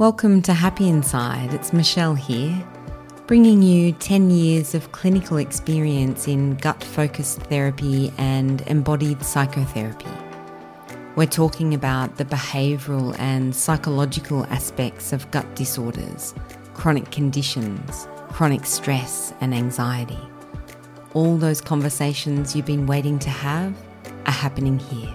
Welcome to Happy Inside. It's Michelle here, bringing you 10 years of clinical experience in gut focused therapy and embodied psychotherapy. We're talking about the behavioural and psychological aspects of gut disorders, chronic conditions, chronic stress, and anxiety. All those conversations you've been waiting to have are happening here.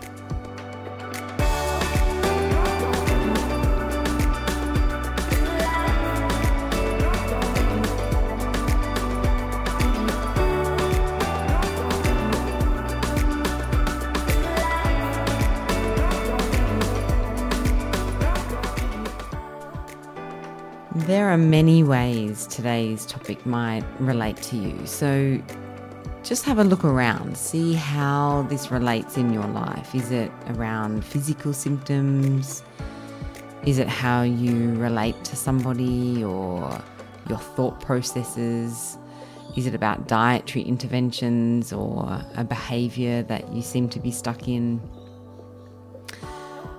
There are many ways today's topic might relate to you. So just have a look around, see how this relates in your life. Is it around physical symptoms? Is it how you relate to somebody or your thought processes? Is it about dietary interventions or a behavior that you seem to be stuck in?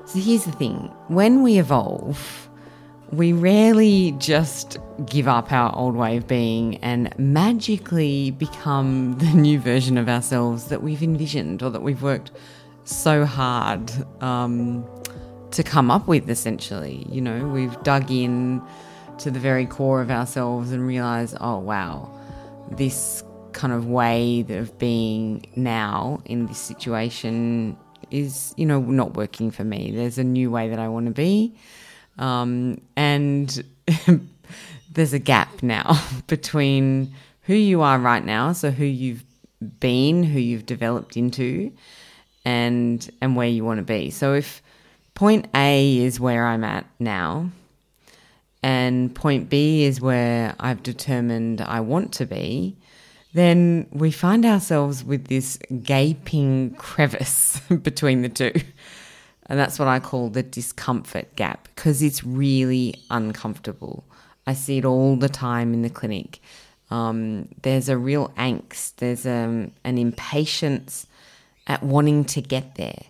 So here's the thing when we evolve, we rarely just give up our old way of being and magically become the new version of ourselves that we've envisioned or that we've worked so hard um, to come up with, essentially. You know, we've dug in to the very core of ourselves and realized, oh, wow, this kind of way of being now in this situation is, you know, not working for me. There's a new way that I want to be. Um, and there's a gap now between who you are right now, so who you've been, who you've developed into, and and where you want to be. So if point A is where I'm at now, and point B is where I've determined I want to be, then we find ourselves with this gaping crevice between the two. And that's what I call the discomfort gap because it's really uncomfortable. I see it all the time in the clinic. Um, there's a real angst, there's um, an impatience at wanting to get there.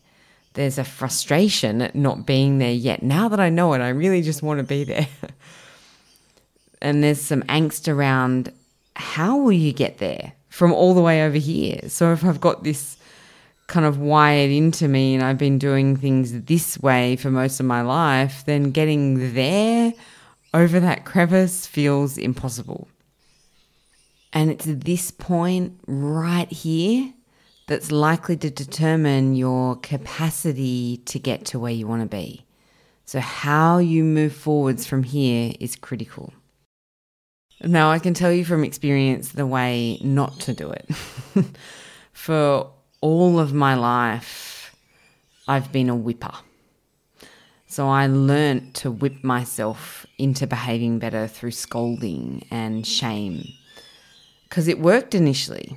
There's a frustration at not being there yet. Now that I know it, I really just want to be there. and there's some angst around how will you get there from all the way over here? So if I've got this kind of wired into me and I've been doing things this way for most of my life, then getting there over that crevice feels impossible. And it's this point right here that's likely to determine your capacity to get to where you want to be. So, how you move forwards from here is critical. Now, I can tell you from experience the way not to do it. For all of my life, I've been a whipper. So I learnt to whip myself into behaving better through scolding and shame. Because it worked initially.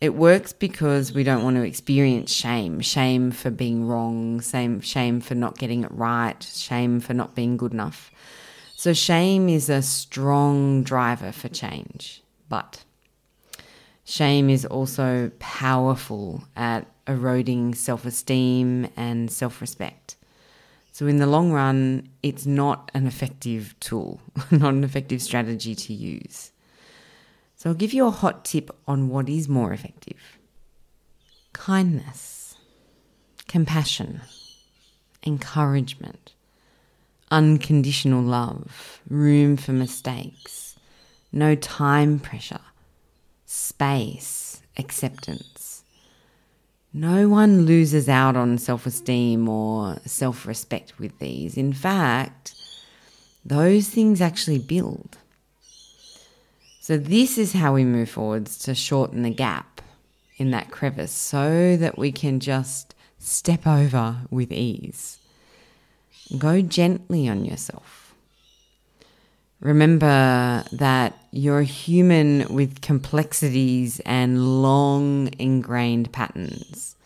It works because we don't want to experience shame shame for being wrong, shame, shame for not getting it right, shame for not being good enough. So, shame is a strong driver for change. But Shame is also powerful at eroding self esteem and self respect. So, in the long run, it's not an effective tool, not an effective strategy to use. So, I'll give you a hot tip on what is more effective kindness, compassion, encouragement, unconditional love, room for mistakes, no time pressure space, acceptance. No one loses out on self esteem or self respect with these. In fact, those things actually build. So, this is how we move forwards to shorten the gap in that crevice so that we can just step over with ease. Go gently on yourself. Remember that you're a human with complexities and long ingrained patterns.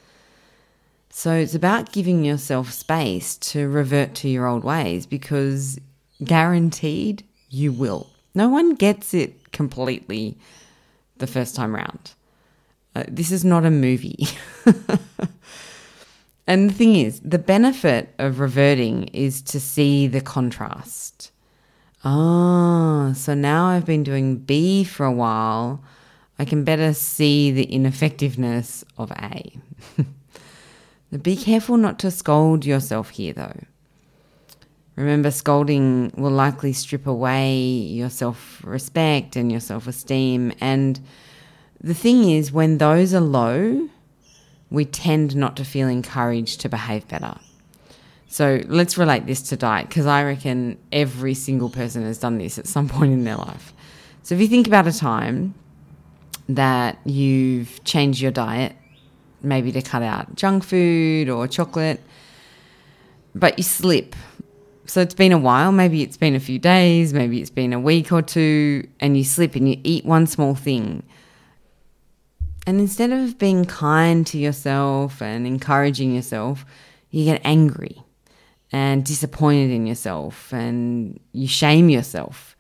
So it's about giving yourself space to revert to your old ways because guaranteed you will. No one gets it completely the first time round. Uh, this is not a movie. And the thing is, the benefit of reverting is to see the contrast. Ah, so now I've been doing B for a while. I can better see the ineffectiveness of A. Be careful not to scold yourself here, though. Remember, scolding will likely strip away your self respect and your self esteem. And the thing is, when those are low, we tend not to feel encouraged to behave better. So let's relate this to diet because I reckon every single person has done this at some point in their life. So if you think about a time that you've changed your diet, maybe to cut out junk food or chocolate, but you slip so it's been a while, maybe it's been a few days, maybe it's been a week or two, and you slip and you eat one small thing. And instead of being kind to yourself and encouraging yourself, you get angry and disappointed in yourself and you shame yourself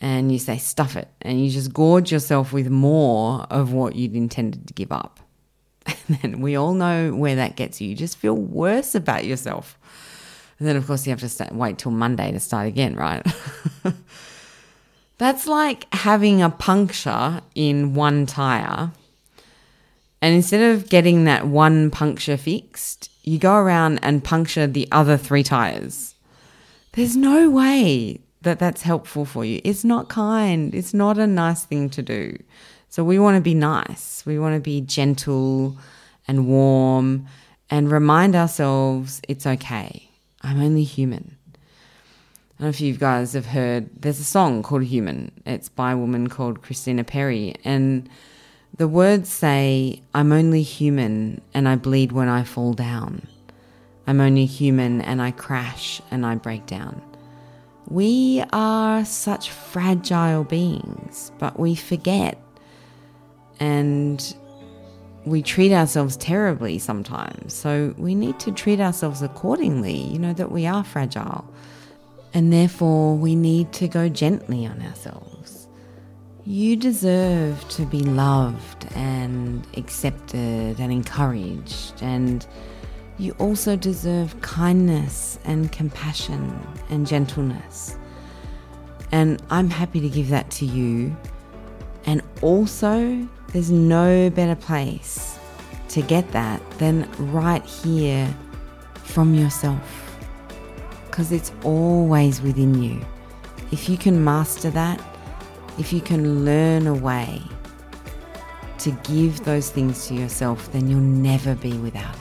and you say, stuff it. And you just gorge yourself with more of what you'd intended to give up. And then we all know where that gets you. You just feel worse about yourself. And then, of course, you have to start, wait till Monday to start again, right? That's like having a puncture in one tire. And instead of getting that one puncture fixed, you go around and puncture the other three tires. There's no way that that's helpful for you. It's not kind. It's not a nice thing to do. So we want to be nice. We want to be gentle and warm and remind ourselves it's okay. I'm only human. I don't know if you guys have heard, there's a song called Human. It's by a woman called Christina Perri. And the words say, I'm only human and I bleed when I fall down. I'm only human and I crash and I break down. We are such fragile beings, but we forget. And we treat ourselves terribly sometimes. So we need to treat ourselves accordingly, you know, that we are fragile. And therefore, we need to go gently on ourselves. You deserve to be loved and accepted and encouraged. And you also deserve kindness and compassion and gentleness. And I'm happy to give that to you. And also, there's no better place to get that than right here from yourself. Because it's always within you. If you can master that, if you can learn a way to give those things to yourself, then you'll never be without it.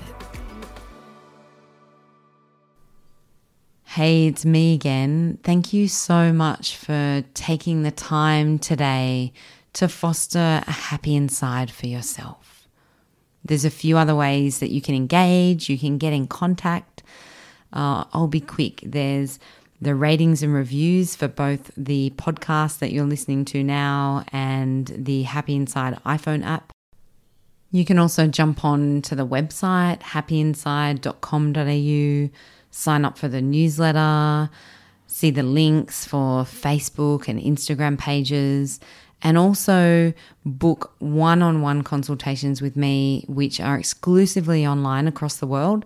Hey, it's me again. Thank you so much for taking the time today to foster a happy inside for yourself. There's a few other ways that you can engage, you can get in contact. Uh, I'll be quick. There's the ratings and reviews for both the podcast that you're listening to now and the Happy Inside iPhone app. You can also jump on to the website happyinside.com.au, sign up for the newsletter, see the links for Facebook and Instagram pages, and also book one on one consultations with me, which are exclusively online across the world.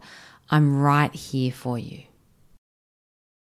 I'm right here for you.